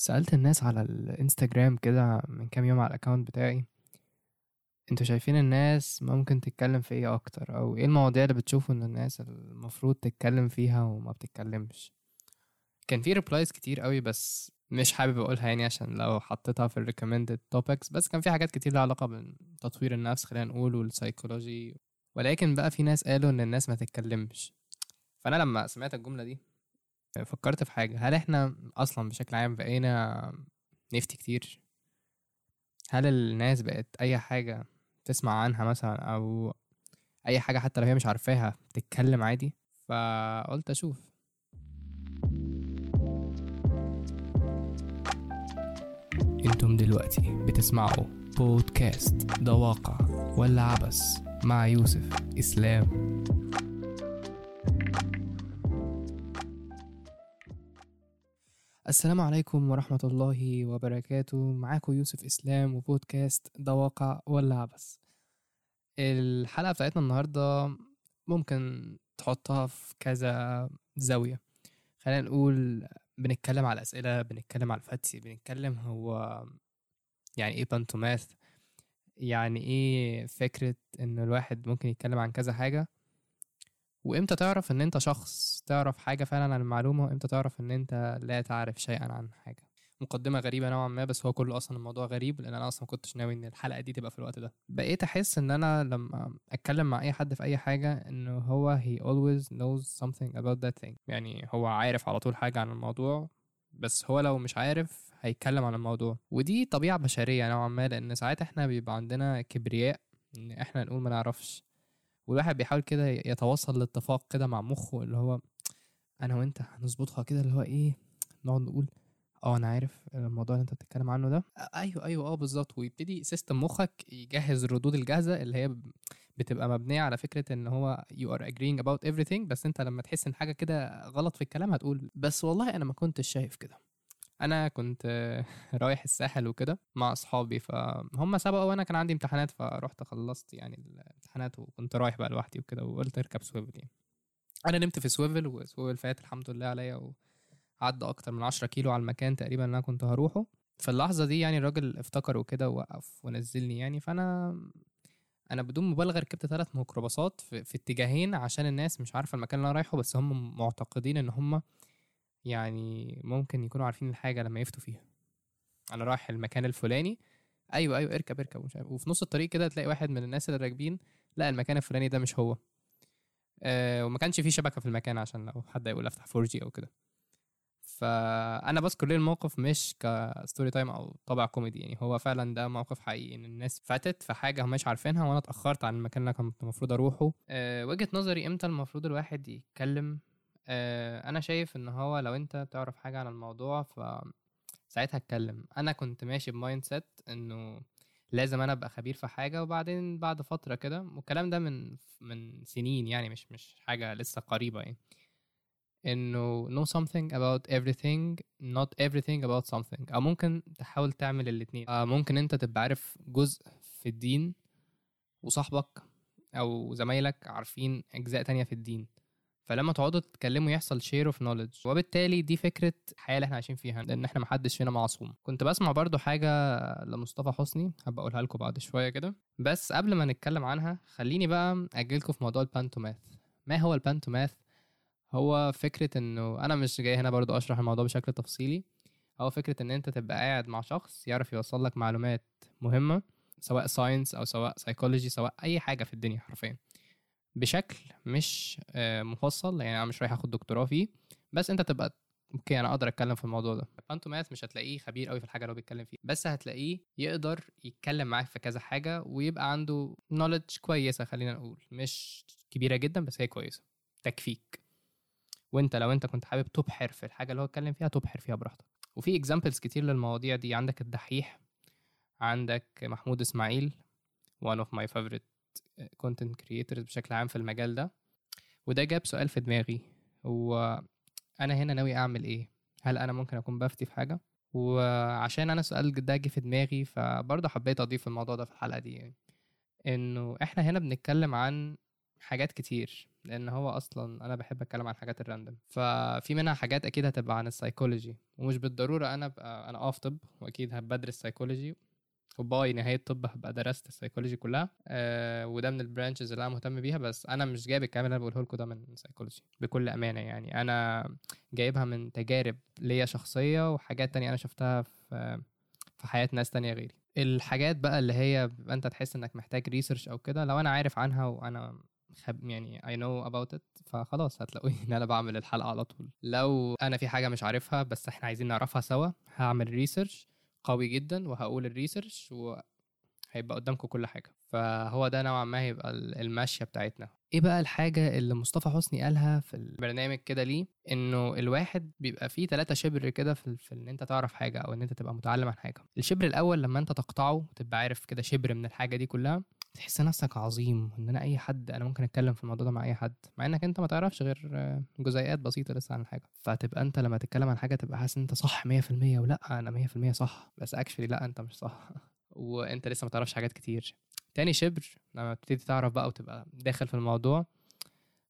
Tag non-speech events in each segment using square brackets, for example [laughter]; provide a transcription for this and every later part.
سألت الناس على الإنستجرام كده من كام يوم على ال account بتاعي أنتوا شايفين الناس ممكن تتكلم في إيه أكتر؟ أو إيه المواضيع اللي بتشوفوا إن الناس المفروض تتكلم فيها وما بتتكلمش؟ كان في replies كتير قوي بس مش حابب أقولها يعني عشان لو حطيتها في ال recommended topics بس كان في حاجات كتير لها علاقة بتطوير النفس خلينا نقول والسايكولوجي ولكن بقى في ناس قالوا إن الناس ما تتكلمش. فأنا لما سمعت الجملة دي فكرت في حاجة. هل إحنا أصلا بشكل عام بقينا نفتي كتير؟ هل الناس بقت أي حاجة تسمع عنها مثلا أو أي حاجة حتى لو هي مش عارفاها تتكلم عادي؟ فقلت أشوف. أنتم دلوقتي بتسمعوا بودكاست ده واقع ولا عبس مع يوسف إسلام. السلام عليكم ورحمة الله وبركاته. معاكم يوسف إسلام وبودكاست ده واقع ولا عبس الحلقة بتاعتنا النهاردة ممكن تحطها في كذا زاوية. خلينا نقول بنتكلم على أسئلة بنتكلم على الفتي بنتكلم هو يعني إيه بانتوماث يعني إيه فكرة إن الواحد ممكن يتكلم عن كذا حاجة. وإمتى تعرف إن أنت شخص تعرف حاجة فعلا عن المعلومة وإمتى تعرف إن أنت لا تعرف شيئا عن حاجة؟ مقدمة غريبة نوعا ما بس هو كله أصلا الموضوع غريب لأن أنا أصلا مكنتش ناوي إن الحلقة دي تبقى في الوقت ده. بقيت أحس إن أنا لما أتكلم مع أي حد في أي حاجة إنه هو he always knows something about that thing. يعني هو عارف على طول حاجة عن الموضوع بس هو لو مش عارف هيتكلم عن الموضوع. ودي طبيعة بشرية نوعا ما لأن ساعات إحنا بيبقى عندنا كبرياء إن إحنا نقول ما نعرفش. والواحد بيحاول كده يتوصل لاتفاق كده مع مخه اللي هو أنا وأنت هنظبطها كده اللي هو إيه نقعد نقول آه أنا عارف الموضوع اللي أنت بتتكلم عنه ده. أيوه أيوه آه بالظبط. ويبتدي سيستم مخك يجهز الردود الجاهزه اللي هي بتبقى مبنية على فكرة إن هو you are agreeing about everything بس أنت لما تحس إن حاجة كده غلط في الكلام هتقول بس والله أنا ما كنتش شايف كده. أنا كنت [laughs] رايح الساحل وكده مع أصحابي فهم سبقوا وأنا كان عندي امتحانات فرحت خلصت يعني الامتحانات وكنت رايح بقى لوحدي وكده وقلت أركب Swvl يعني. أنا نمت في Swvl و Swvl فات الحمد لله عليا وعدى أكتر من 10 كيلو على المكان تقريبا اللي أنا كنت هروحه. في اللحظة دي يعني الراجل افتكر وكده ووقف ونزلني يعني فأنا أنا بدون مبالغة ركبت ثلاث ميكروباصات في, في اتجاهين عشان الناس مش عارفة المكان اللي أنا رايحه بس هم معتقدين إن هم يعني ممكن يكونوا عارفين الحاجة لما يفتوا فيها. أنا رايح المكان الفلاني أيوه أيوه اركب اركب ومش عارف وفي نص الطريق كده تلاقي واحد من الناس اللي راكبين لا المكان الفلاني ده مش هو. أه وما كانش فيه شبكة في المكان عشان لو حد يقول أفتح 4 G أو كده. فأنا بذكر ليه الموقف مش ك story time أو طابع كوميدي يعني هو فعلا ده موقف حقيقي إن الناس فتت في حاجة هم مش عارفينها وأنا اتأخرت عن المكان اللي كنت المفروض أروحه. أه وجهة نظري إمتى المفروض الواحد يتكلم أنا شايف إن هو لو أنت تعرف حاجة عن الموضوع ف ساعتها اتكلم. أنا كنت ماشي ب mindset إنه لازم أنا أبقى خبير في حاجة وبعدين بعد فترة كده والكلام ده من من سنين يعني مش مش حاجة لسه قريبة يعني. إنه know something about everything not everything about something. أو ممكن تحاول تعمل الاتنين. ممكن أنت تبقى عارف جزء في الدين وصاحبك أو زمايلك عارفين أجزاء تانية في الدين. فلما تقعدوا تتكلموا يحصل share of knowledge وبالتالي دي فكرة الحياة اللي إحنا عايشين فيها لأن إحنا محدش فينا معصوم. كنت بسمع برضو حاجة لمصطفى حسني هبقى أقولها لكم بعد شوية كده. بس قبل ما نتكلم عنها خليني بقى أجيلكم في موضوع ال pantomath ما هو ال pantomath هو فكرة إنه أنا مش جاي هنا برضو أشرح الموضوع بشكل تفصيلي. هو فكرة إن أنت تبقى قاعد مع شخص يعرف يوصل لك معلومات مهمة سواء science أو سواء سايكولوجي سواء أي حاجة في الدنيا حرفيا. بشكل مش مفصل يعني أنا مش رايح آخد دكتوراه فيه. بس أنت تبقى okay أنا أقدر أتكلم في الموضوع ده. pantomath مش هتلاقيه خبير قوي في الحاجة اللي هو بيتكلم فيها. بس هتلاقيه يقدر يتكلم معاك في كذا حاجة ويبقى عنده knowledge كويسة خلينا نقول. مش كبيرة جدا بس هي كويسة. تكفيك وأنت لو أنت كنت حابب تبحر في الحاجة اللي هو اتكلم فيها تبحر فيها براحتك. وفي examples كتير للمواضيع دي. عندك الدحيح عندك محمود إسماعيل one of my favorite content creators بشكل عام في المجال ده. وده جاب سؤال في دماغي هو أنا هنا ناوي أعمل إيه؟ هل أنا ممكن أكون بفتي في حاجة؟ وعشان أنا السؤال ده جه في دماغي فبرضه حبيت أضيف الموضوع ده في الحلقة دي يعني. إنه إحنا هنا بنتكلم عن حاجات كتير لأن هو أصلا أنا بحب أتكلم عن حاجات ال random ففي منها حاجات أكيد هتبقى عن السايكولوجي ومش بالضرورة أنا أبقى أنا آه في طب وأكيد هبدرس سايكولوجي و by نهاية طب هبقى درست السايكولوجي كلها. آه وده من ال branches اللي أنا مهتم بيها بس أنا مش جايب الكلام اللي أنا بقوله لكم ده من سايكولوجي بكل أمانة يعني. أنا جايبها من تجارب ليا شخصية وحاجات تانية أنا شفتها في في حياة ناس تانية غيري. الحاجات بقى اللي هي أنت تحس إنك محتاج research أو كده لو أنا عارف عنها وأنا خب يعني I know about it فخلاص هتلاقوني [laughs] إن أنا بعمل الحلقة على طول. لو أنا في حاجة مش عارفها بس إحنا عايزين نعرفها سوا هعمل research قوي جدا وهقول ال research وهيبقى قدامكم كل حاجة. فهو ده نوعا ما هيبقى الماشيه بتاعتنا. إيه بقى الحاجة اللي مصطفى حسني قالها في البرنامج كده ليه؟ إنه الواحد بيبقى فيه ثلاثة شبر كده في, في إن أنت تعرف حاجة أو إن أنت تبقى متعلم عن حاجة. الشبر الأول لما أنت تقطعه وتبقى عارف كده شبر من الحاجة دي كلها تحس نفسك عظيم إن أنا أي حد أنا ممكن أتكلم في الموضوع ده مع أي حد مع إنك أنت ما تعرفش غير جزيئات بسيطة لسه عن الحاجة فتبقى أنت لما تتكلم عن حاجة تبقى حاسس إن أنت صح 100% ولا أنا 100% صح. بس اكشلي لا أنت مش صح. [laughs] وأنت لسه ما تعرفش حاجات كتير. تاني شبر لما بتبتدي تعرف بقى وتبقى داخل في الموضوع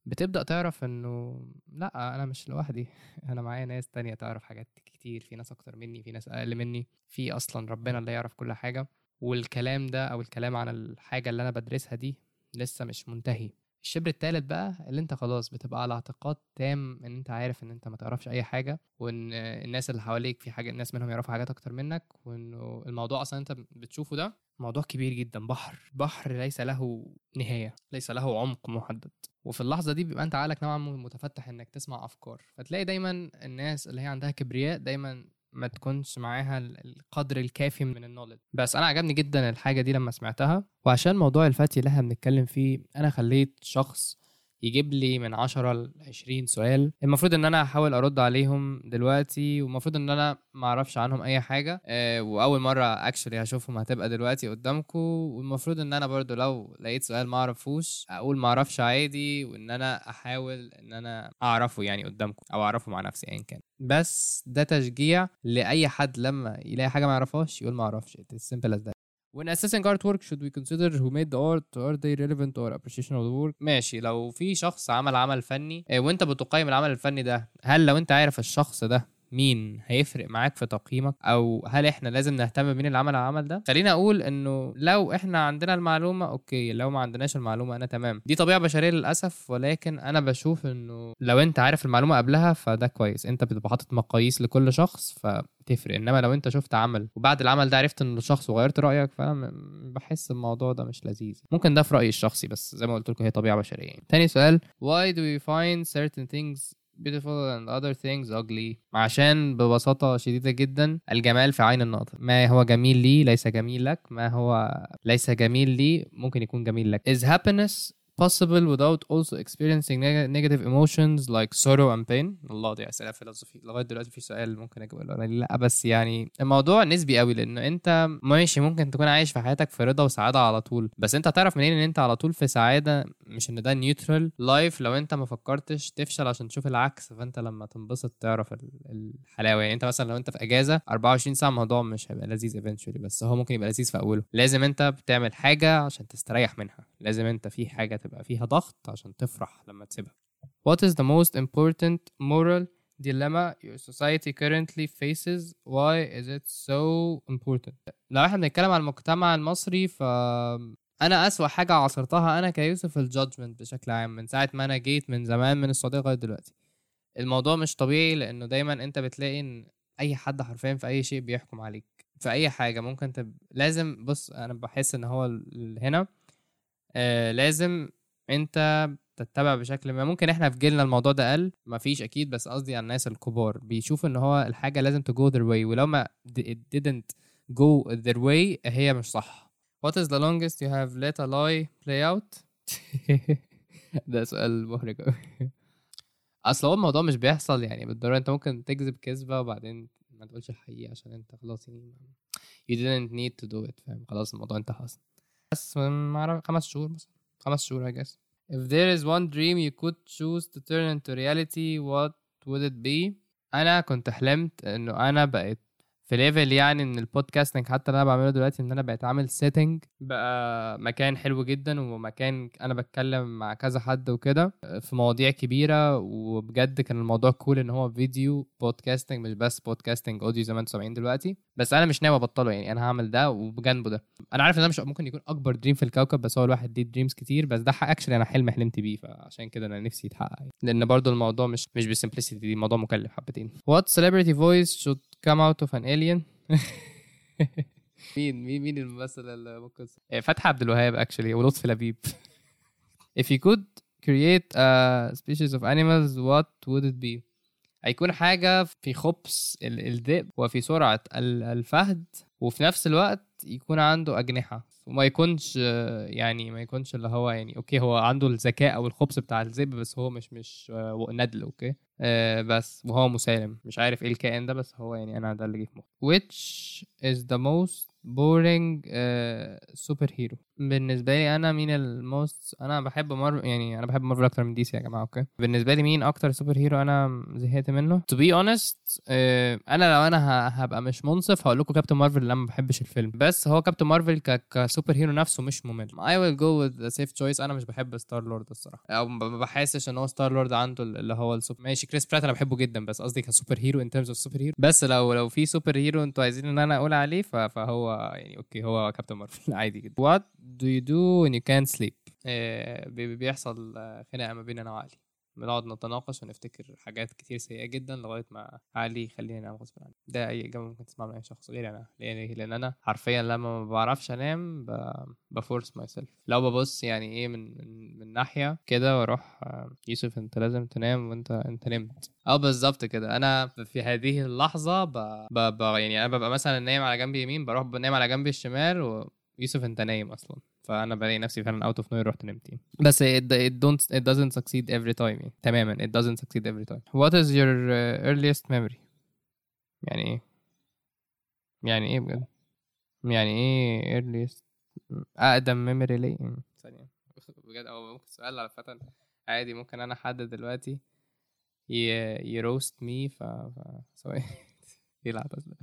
بتبدأ تعرف إنه لا أنا مش لوحدي. [laughs] أنا معايا ناس تانية تعرف حاجات كتير في ناس أكتر مني في ناس أقل مني في أصلا ربنا اللي يعرف كل حاجة. والكلام ده أو الكلام عن الحاجة اللي أنا بدرسها دي لسه مش منتهي. الشبر التالت بقى اللي أنت خلاص بتبقى على اعتقاد تام إن أنت عارف إن أنت ما تعرفش أي حاجة وإن الناس اللي حواليك في حاجة الناس منهم يعرفوا حاجات أكتر منك وإنه الموضوع أصلا أنت بتشوفه ده موضوع كبير جدا بحر بحر ليس له نهاية ليس له عمق محدد. وفي اللحظة دي بيبقى أنت عقلك نوعا ما متفتح إنك تسمع أفكار. فتلاقي دايما الناس اللي هي عندها كبرياء دايما ما تكونش معاها القدر الكافي من النولج. بس أنا عجبني جدا الحاجة دي لما سمعتها وعشان موضوع الفتي اللي إحنا بنتكلم فيه أنا خليت شخص يجيب لي من 10 ل 20 سؤال. المفروض إن أنا أحاول أرد عليهم دلوقتي والمفروض إن أنا ما أعرفش عنهم أي حاجة. أه وأول مرة اكشلي هشوفهم هتبقى دلوقتي قدامكم. والمفروض إن أنا برضو لو لقيت سؤال ما أعرفوش أقول ما أعرفش عادي وإن أنا أحاول إن أنا أعرفه يعني قدامكم أو أعرفه مع نفسي ايا كان. بس ده تشجيع لأي حد لما يلاقي حاجة ما يعرفهاش يقول ما أعرفش. Simple as that. When assessing artwork should we consider who made the art are they relevant or appreciation of the work ماشي لو في شخص عمل عمل فني وانت بتقيم العمل الفني ده هل لو انت عارف الشخص ده مين هيفرق معاك في تقييمك؟ أو هل إحنا لازم نهتم بمين اللي عمل العمل ده؟ خلينا أقول إنه لو إحنا عندنا المعلومة أوكي لو ما عندناش المعلومة أنا تمام. دي طبيعة بشرية للأسف ولكن أنا بشوف إنه لو أنت عارف المعلومة قبلها فده كويس. أنت بتبقى حاطط مقاييس لكل شخص فتفرق. إنما لو أنت شفت عمل وبعد العمل ده عرفت انه شخص وغيرت رأيك فأنا بحس الموضوع ده مش لذيذ. ممكن ده في رأيي الشخصي بس زي ما قلت لكم هي طبيعة بشرية. تاني سؤال why do we find certain things beautiful and other things ugly. عشان ببساطة شديدة جدا الجمال في عين الناظر. ما هو جميل لي ليس جميل لك ما هو ليس جميل لي ممكن يكون جميل لك. Is happiness possible without also experiencing negative emotions like sorrow and pain. الله دي اسئله فلسفي لغاية دلوقتي في سؤال ممكن اجاوب ولا لا بس يعني الموضوع نسبي قوي لأنه أنت ماشي ممكن تكون عايش في حياتك في رضا وسعادة على طول. بس أنت هتعرف منين إن أنت على طول في سعادة؟ مش إن ده neutral life لو أنت ما فكرتش تفشل عشان تشوف العكس فأنت لما تنبسط تعرف الحلاوة. يعني أنت مثلا لو أنت في إجازة 24 ساعة الموضوع مش هيبقى لذيذ eventually بس هو ممكن يبقى لذيذ في أوله. لازم أنت بتعمل حاجة عشان تستريح منها. لازم أنت في حاجة تبقى فيها ضغط عشان تفرح لما تسيبها. What is the most important moral dilemma your society currently faces? Why is it so important? لو إحنا بنتكلم عن المجتمع المصري ف أنا أسوأ حاجة عاصرتها أنا كيوسف الجادجمنت بشكل عام من ساعة ما أنا جيت من زمان من السعوديه لغاية دلوقتي. الموضوع مش طبيعي لأنه دايما أنت بتلاقي إن أي حد حرفيا في أي شيء بيحكم عليك. في أي حاجة ممكن تب... لازم بص أنا بحس إن هو هنا آه لازم انت تتبع بشكل ما. ممكن إحنا في جيلنا الموضوع ده قل مفيش أكيد بس قصدي على الناس الكبار. بيشوفوا ان هو الحاجة لازم to go their way ولو ما it didn't go their way هي مش صح. What is the longest you have let a lie play out [laughs] ده سؤال محرج قوي اصل هو الموضوع مش بيحصل يعني بالضروره انت ممكن تكذب كذبة وبعدين ما تقولش الحقيقة عشان انت خلاص يعني you didn't need to do it فاهم؟ خلاص الموضوع انتهى أصلا. بس اعرف خمس شهور مثلا. خمس شهور I guess if there is one dream you could choose to turn into reality what would it be انا كنت حلمت انه انا بقيت في level يعني إن ال podcasting حتى اللي أنا بعمله دلوقتي إن أنا بقيت عامل setting بقى مكان حلو جدا ومكان أنا بتكلم مع كذا حد وكده في مواضيع كبيرة وبجد كان الموضوع cool إن هو video podcasting مش بس podcasting audio زي ما أنتم سامعين دلوقتي. بس أنا مش ناوي أبطله يعني أنا هعمل ده وبجنبه ده. أنا عارف إن ده مش ممكن يكون أكبر dream في الكوكب بس هو الواحد ليه dreams كتير بس ده actually أنا حلم حلمت بيه فعشان كده أنا نفسي يتحقق يعني. لأن برضو الموضوع مش مش بال simplicity دي الموضوع مكلف حبتين. What celebrity voice should come out of an alien. [laughs] مين مين مين الممثل اللي ممكن إيه، فتحي عبد الوهاب actually ولطفي لبيب. If you could create a species of animals what would it be? هيكون حاجة في خبث ال- الذئب وفي سرعة ال- الفهد وفي نفس الوقت يكون عنده أجنحة. وما يكونش يعني ما يكونش اللي هو يعني أوكي هو عنده الذكاء أو الخبث بتاع الذئب بس هو مش مش آه، ندل أوكي؟ بس وهو مسالم. مش عارف إيه الكائن ده بس هو يعني أنا ده اللي جه في مخي. Which is the most boring superhero بالنسبة لي أنا مين ال most أنا بحب مارفل يعني أنا بحب مارفل أكتر من دي سي يا جماعة أوكي؟ بالنسبة لي مين أكتر superhero أنا زهقت منه؟ be honest آه أنا لو أنا هبقى مش منصف هقول لكم كابتن مارفل لما ما بحبش الفيلم. بس هو كابتن مارفل ك superhero نفسه مش ممل. Will go with the safe choice. أنا مش بحب ستار لورد الصراحة. أو ما بحسش إن هو ستار لورد عنده اللي هو السوبر ماشي كريس برات أنا بحبه جدا بس قصدي ك superhero in terms of superhero بس لو لو في superhero أنتوا عايزين إن أنا أقول عليه فهو يعني أوكي هو كابتن مارفل [laughs] عادي جدا. What do you do when you can't sleep? آه، بي- بيحصل آه، خناقة ما بين أنا وعلي. بنقعد نتناقش ونفتكر حاجات كتير سيئة جدا لغاية ما علي يخليني أنام غصب عني. ده أي إجابة ممكن تسمعها من أي شخص. غيري أنا. لأن لأن أنا حرفيا لما ما بعرفش أنام ب force myself لو ببص يعني إيه من من, من ناحية كده وأروح آه، يوسف أنت لازم تنام وأنت أنت نمت. آه بالظبط كده. أنا في هذه اللحظة ب... ب... ب... يعني أنا ببقى مثلا نايم على جنبي يمين بروح بنام على جنبي الشمال ويوسف انت نايم أصلا. فأنا بلاقي نفسي فعلا out of nowhere رحت نمت يعني. بس it, it don't it doesn't succeed every time يعني. تماما it doesn't succeed every time. What is your uh, earliest memory? يعني إيه؟ يعني إيه بجد؟ يعني إيه earliest أقدم memory ليه يعني. ثانية. بجد أو ممكن سؤال على فكره عادي ممكن أنا حد دلوقتي. يروست مي ف ف- يلعب [laughs] بس ده.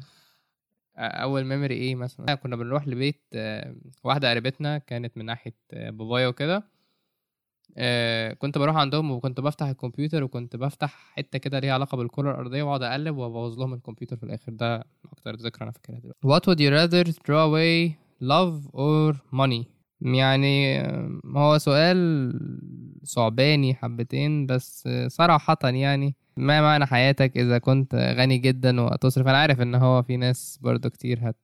أول ميموري إيه مثلا؟ كنا بنروح لبيت آه، واحدة قريبتنا كانت من ناحية آه، بابايا وكده. آه، كنت بروح عندهم وكنت بفتح الكمبيوتر وكنت بفتح حتة كده ليها علاقة بالكرة الأرضية وأقعد أقلب وأبوظ لهم الكمبيوتر في الآخر. ده أكتر ذكرى أنا فاكرها دلوقتي. What would you rather throw away love or money? يعني هو سؤال صعباني حبتين بس صراحة يعني ما معنى حياتك إذا كنت غني جدا وتصرف؟ أنا عارف إن هو في ناس برضو كتير هت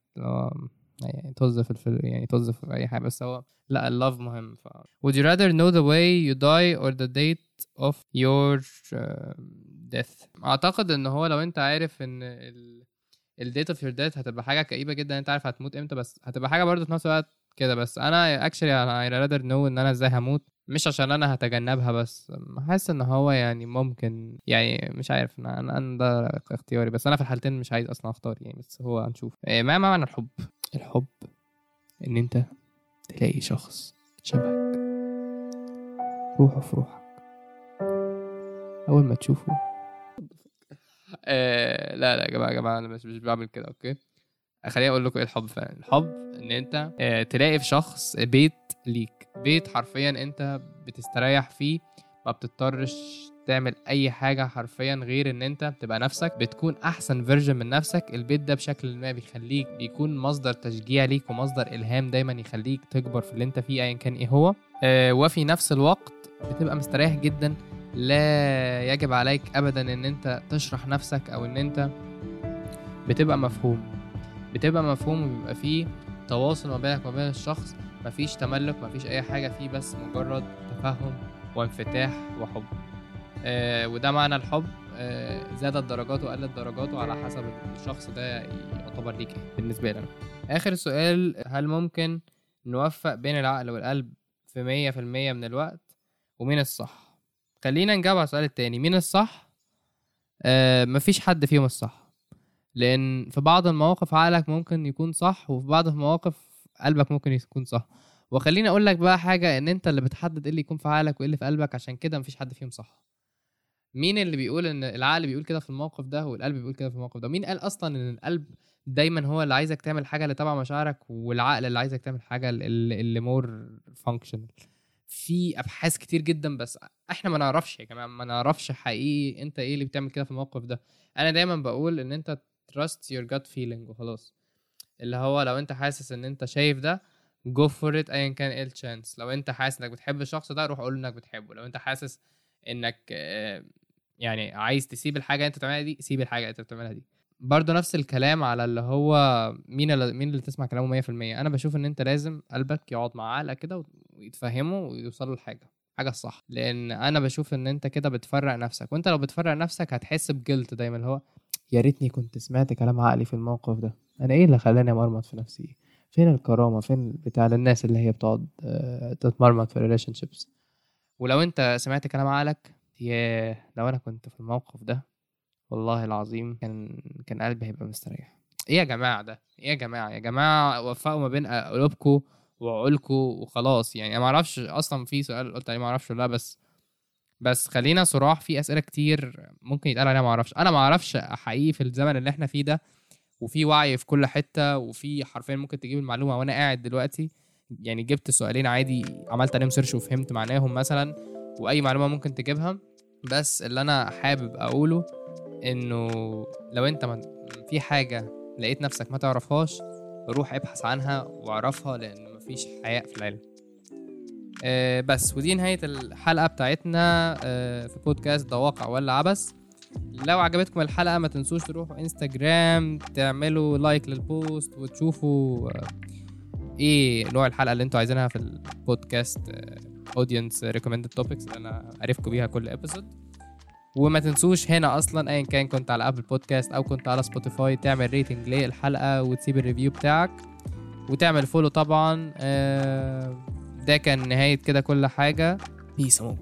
يعني في الفل... يعني في أي حاجة بس هو لا اللوف مهم ف Would you rather know the way you die or the date of your uh, death أعتقد إن هو لو أنت عارف إن ال ال date of your death هتبقى حاجة كئيبة جدا أنت عارف هتموت إمتى بس هتبقى حاجة برضو في نفس الوقت كده بس أنا أنا I rather know إن أنا إزاي هموت مش عشان أنا هتجنبها بس حاسس إن هو يعني ممكن يعني مش عارف أنا أنا ده اختياري بس أنا في الحالتين مش عايز أصلا أختار يعني بس هو هنشوف. ما ما معنى الحب؟ الحب إن أنت تلاقي شخص شبهك. روحه في روحك. أول ما تشوفه. آه لا لا يا جماعة يا جماعة أنا مش مش بعمل كده أوكي؟ خليني أقول لكم إيه الحب فعلا. الحب إن أنت آه، تلاقي في شخص بيت ليك. بيت حرفيا أنت بتستريح فيه ما بتضطرش تعمل أي حاجة حرفيا غير إن أنت تبقى نفسك بتكون أحسن version من نفسك. البيت ده بشكل ما بيخليك بيكون مصدر تشجيع ليك ومصدر إلهام دايما يخليك تكبر في اللي أنت فيه ايا كان إيه هو. آه، وفي نفس الوقت بتبقى مستريح جدا. لا يجب عليك ابدا إن أنت تشرح نفسك أو إن أنت بتبقى مفهوم. بتبقى مفهوم وبيبقى فيه تواصل ما بينك وما بين الشخص. مفيش تملك مفيش أي حاجة فيه بس مجرد تفهم وانفتاح وحب. آه وده معنى الحب آه زادت درجاته وقلت درجاته على حسب الشخص ده يعتبر ليك بالنسبة لي أنا. آخر سؤال هل ممكن نوفق بين العقل والقلب في مية في المية من الوقت؟ ومين الصح؟ خلينا نجاوب على السؤال التاني. مين الصح؟ آه مفيش حد فيهم الصح. لأن في بعض المواقف عقلك ممكن يكون صح وفي بعض المواقف قلبك ممكن يكون صح. وخليني أقول لك بقى حاجة إن أنت اللي بتحدد إيه اللي يكون في عقلك وإيه اللي في قلبك عشان كده مفيش حد فيهم صح. مين اللي بيقول إن العقل بيقول كده في الموقف ده والقلب بيقول كده في الموقف ده؟ مين قال أصلا إن القلب دايما هو اللي عايزك تعمل حاجة اللي تبع مشاعرك والعقل اللي عايزك تعمل حاجة اللي, اللي more functional في أبحاث كتير جدا بس إحنا ما نعرفش يا جماعة ما نعرفش حقيقي أنت إيه اللي بتعمل كده في الموقف ده. أنا دايما بقول إن أنت trust your gut feeling وخلاص. اللي هو لو أنت حاسس إن أنت شايف ده go for it ايا كان إيه ال chance لو أنت حاسس إنك بتحب الشخص ده روح قول له إنك بتحبه. لو أنت حاسس إنك آه، يعني عايز تسيب الحاجة أنت بتعملها دي سيب الحاجة أنت بتعملها دي. برضه نفس الكلام على اللي هو مين اللي مين اللي تسمع كلامه 100% أنا بشوف إن أنت لازم قلبك يقعد مع عقلك كده ويتفهمه ويوصلوا لحاجه حاجة الصح. لأن أنا بشوف إن أنت كده بتفرق نفسك. وأنت لو بتفرق نفسك هتحس ب guilt دايما اللي هو يا ريتني كنت سمعت كلام عقلي في الموقف ده. أنا إيه اللي خلاني أمرمط في نفسي؟ فين الكرامة؟ فين بتاع الناس اللي هي بتقعد آه، تتمرمط في ال relationships ولو أنت سمعت كلام عقلك ياه لو أنا كنت في الموقف ده والله العظيم كان كان قلبي هيبقى مستريح. إيه يا جماعة ده؟ إيه يا جماعة؟ يا جماعة وفقوا ما بين قلوبكم وعقولكم وخلاص. يعني أنا ما أعرفش أصلا في سؤال قلت عليه ما أعرفش ولا بس بس خلينا صراح في أسئلة كتير ممكن يتقال عليها ما أعرفش. أنا ما أعرفش حقيقي في الزمن اللي إحنا فيه ده وفي وعي في كل حتة وفي حرفيا ممكن تجيب المعلومة وأنا قاعد دلوقتي يعني جبت سؤالين عادي عملت عليهم search وفهمت معناهم مثلا وأي معلومة ممكن تجيبها. بس اللي أنا حابب أقوله إنه لو أنت في حاجة لقيت نفسك ما تعرفهاش روح ابحث عنها واعرفها لأن مفيش حياء في العلم. آه بس ودي نهاية الحلقة بتاعتنا آه في بودكاست ده واقع ولا عبث. لو عجبتكم الحلقة ما تنسوش تروحوا انستجرام تعملوا like لل post وتشوفوا آه إيه نوع الحلقة اللي أنتوا عايزينها في البودكاست audience recommended topics اللي أنا عارفكم بيها كل episode وما تنسوش هنا أصلا ايا كان كنت على ابل بودكاست أو كنت على سبوتيفاي تعمل rating للحلقة وتسيب ال review بتاعك وتعمل follow طبعا آه، ده كان نهاية كده كل حاجة. peace among